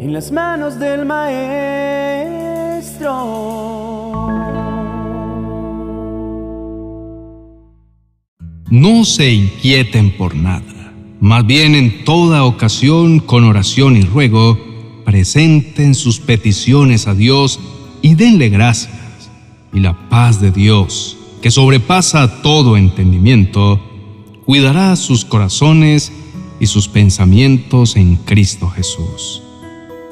en las manos del Maestro. No se inquieten por nada, más bien en toda ocasión con oración y ruego, presenten sus peticiones a Dios y denle gracias. Y la paz de Dios, que sobrepasa todo entendimiento, cuidará sus corazones y sus pensamientos en Cristo Jesús.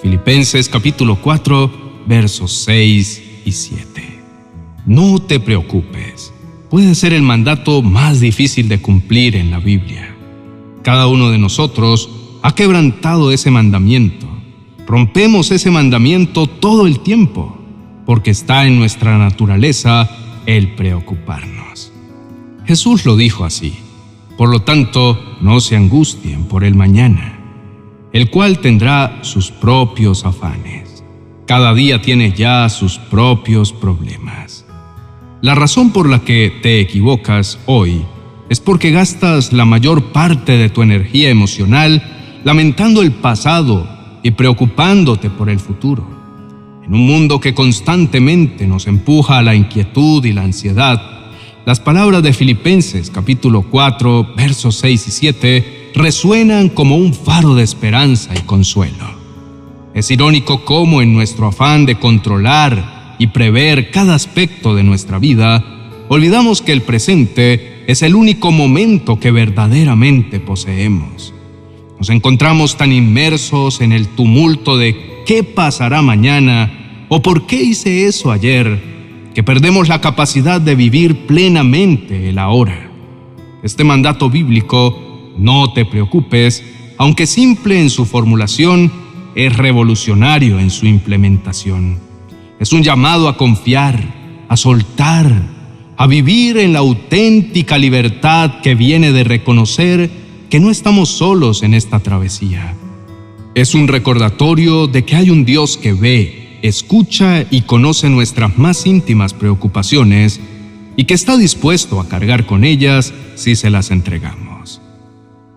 Filipenses capítulo 4, versos 6 y 7. No te preocupes, puede ser el mandato más difícil de cumplir en la Biblia. Cada uno de nosotros ha quebrantado ese mandamiento. Rompemos ese mandamiento todo el tiempo, porque está en nuestra naturaleza el preocuparnos. Jesús lo dijo así. Por lo tanto, no se angustien por el mañana el cual tendrá sus propios afanes. Cada día tiene ya sus propios problemas. La razón por la que te equivocas hoy es porque gastas la mayor parte de tu energía emocional lamentando el pasado y preocupándote por el futuro. En un mundo que constantemente nos empuja a la inquietud y la ansiedad, las palabras de Filipenses capítulo 4 versos 6 y 7 resuenan como un faro de esperanza y consuelo. Es irónico cómo en nuestro afán de controlar y prever cada aspecto de nuestra vida, olvidamos que el presente es el único momento que verdaderamente poseemos. Nos encontramos tan inmersos en el tumulto de qué pasará mañana o por qué hice eso ayer, que perdemos la capacidad de vivir plenamente el ahora. Este mandato bíblico no te preocupes, aunque simple en su formulación, es revolucionario en su implementación. Es un llamado a confiar, a soltar, a vivir en la auténtica libertad que viene de reconocer que no estamos solos en esta travesía. Es un recordatorio de que hay un Dios que ve, escucha y conoce nuestras más íntimas preocupaciones y que está dispuesto a cargar con ellas si se las entregamos.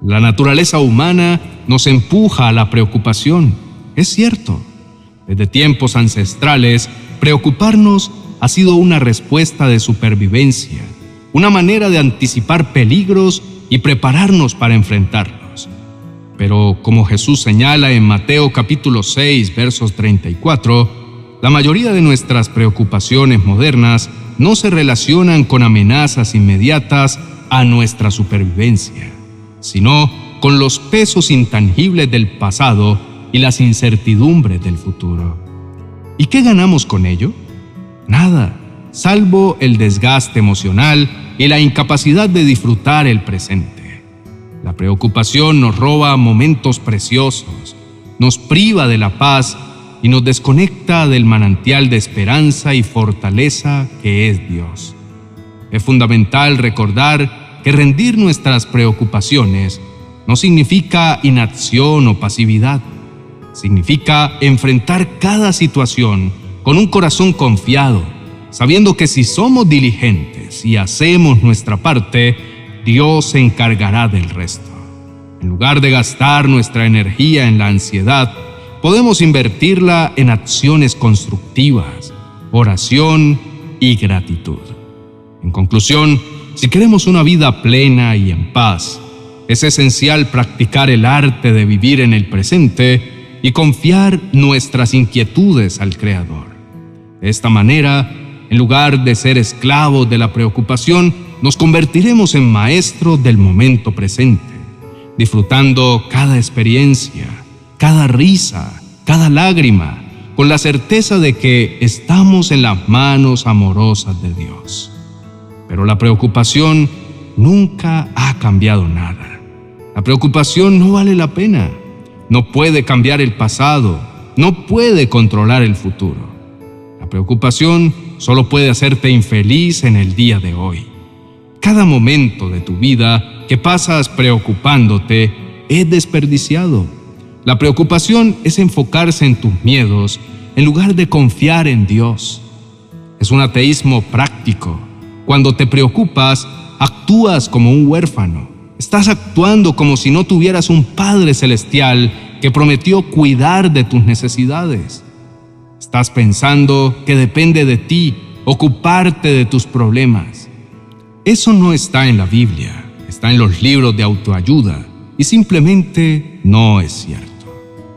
La naturaleza humana nos empuja a la preocupación, es cierto. Desde tiempos ancestrales, preocuparnos ha sido una respuesta de supervivencia, una manera de anticipar peligros y prepararnos para enfrentarlos. Pero como Jesús señala en Mateo capítulo 6 versos 34, la mayoría de nuestras preocupaciones modernas no se relacionan con amenazas inmediatas a nuestra supervivencia sino con los pesos intangibles del pasado y las incertidumbres del futuro. ¿Y qué ganamos con ello? Nada, salvo el desgaste emocional y la incapacidad de disfrutar el presente. La preocupación nos roba momentos preciosos, nos priva de la paz y nos desconecta del manantial de esperanza y fortaleza que es Dios. Es fundamental recordar que rendir nuestras preocupaciones no significa inacción o pasividad, significa enfrentar cada situación con un corazón confiado, sabiendo que si somos diligentes y hacemos nuestra parte, Dios se encargará del resto. En lugar de gastar nuestra energía en la ansiedad, podemos invertirla en acciones constructivas, oración y gratitud. En conclusión, si queremos una vida plena y en paz, es esencial practicar el arte de vivir en el presente y confiar nuestras inquietudes al Creador. De esta manera, en lugar de ser esclavos de la preocupación, nos convertiremos en maestros del momento presente, disfrutando cada experiencia, cada risa, cada lágrima, con la certeza de que estamos en las manos amorosas de Dios. Pero la preocupación nunca ha cambiado nada. La preocupación no vale la pena. No puede cambiar el pasado. No puede controlar el futuro. La preocupación solo puede hacerte infeliz en el día de hoy. Cada momento de tu vida que pasas preocupándote es desperdiciado. La preocupación es enfocarse en tus miedos en lugar de confiar en Dios. Es un ateísmo práctico cuando te preocupas, actúas como un huérfano. Estás actuando como si no tuvieras un Padre Celestial que prometió cuidar de tus necesidades. Estás pensando que depende de ti ocuparte de tus problemas. Eso no está en la Biblia, está en los libros de autoayuda y simplemente no es cierto.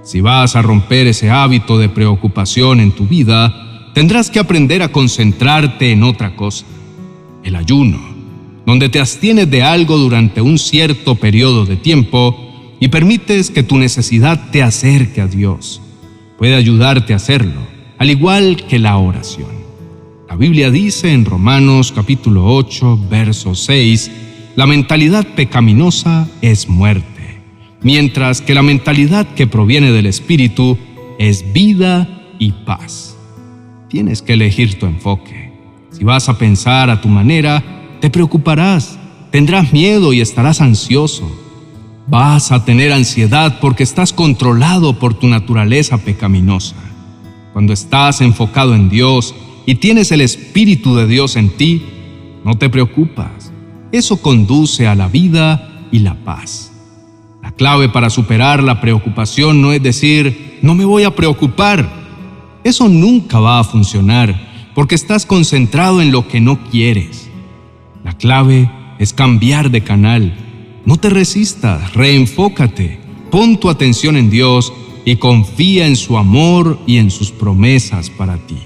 Si vas a romper ese hábito de preocupación en tu vida, tendrás que aprender a concentrarte en otra cosa, el ayuno, donde te abstienes de algo durante un cierto periodo de tiempo y permites que tu necesidad te acerque a Dios. Puede ayudarte a hacerlo, al igual que la oración. La Biblia dice en Romanos capítulo 8, verso 6, la mentalidad pecaminosa es muerte mientras que la mentalidad que proviene del Espíritu es vida y paz. Tienes que elegir tu enfoque. Vas a pensar a tu manera, te preocuparás, tendrás miedo y estarás ansioso. Vas a tener ansiedad porque estás controlado por tu naturaleza pecaminosa. Cuando estás enfocado en Dios y tienes el Espíritu de Dios en ti, no te preocupas. Eso conduce a la vida y la paz. La clave para superar la preocupación no es decir, no me voy a preocupar. Eso nunca va a funcionar porque estás concentrado en lo que no quieres. La clave es cambiar de canal. No te resistas, reenfócate, pon tu atención en Dios y confía en su amor y en sus promesas para ti.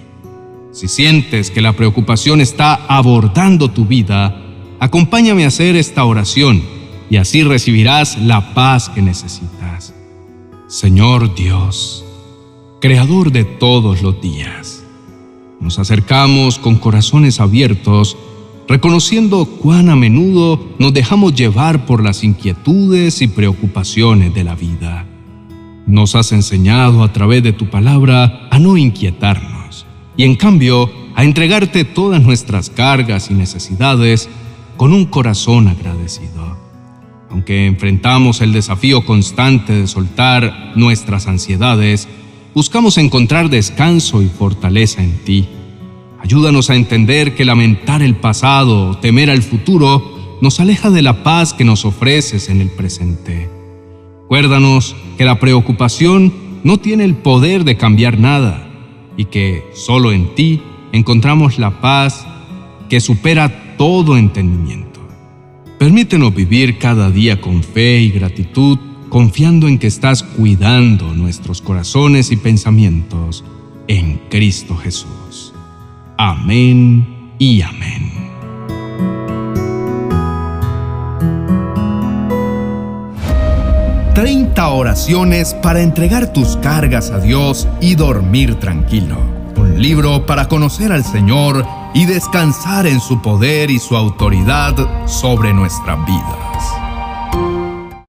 Si sientes que la preocupación está abordando tu vida, acompáñame a hacer esta oración y así recibirás la paz que necesitas. Señor Dios, Creador de todos los días, nos acercamos con corazones abiertos, reconociendo cuán a menudo nos dejamos llevar por las inquietudes y preocupaciones de la vida. Nos has enseñado a través de tu palabra a no inquietarnos y en cambio a entregarte todas nuestras cargas y necesidades con un corazón agradecido. Aunque enfrentamos el desafío constante de soltar nuestras ansiedades, buscamos encontrar descanso y fortaleza en ti. Ayúdanos a entender que lamentar el pasado o temer al futuro nos aleja de la paz que nos ofreces en el presente. Cuérdanos que la preocupación no tiene el poder de cambiar nada y que solo en ti encontramos la paz que supera todo entendimiento. Permítenos vivir cada día con fe y gratitud, confiando en que estás cuidando nuestros corazones y pensamientos en Cristo Jesús. Amén y amén. Treinta oraciones para entregar tus cargas a Dios y dormir tranquilo. Un libro para conocer al Señor y descansar en su poder y su autoridad sobre nuestra vida.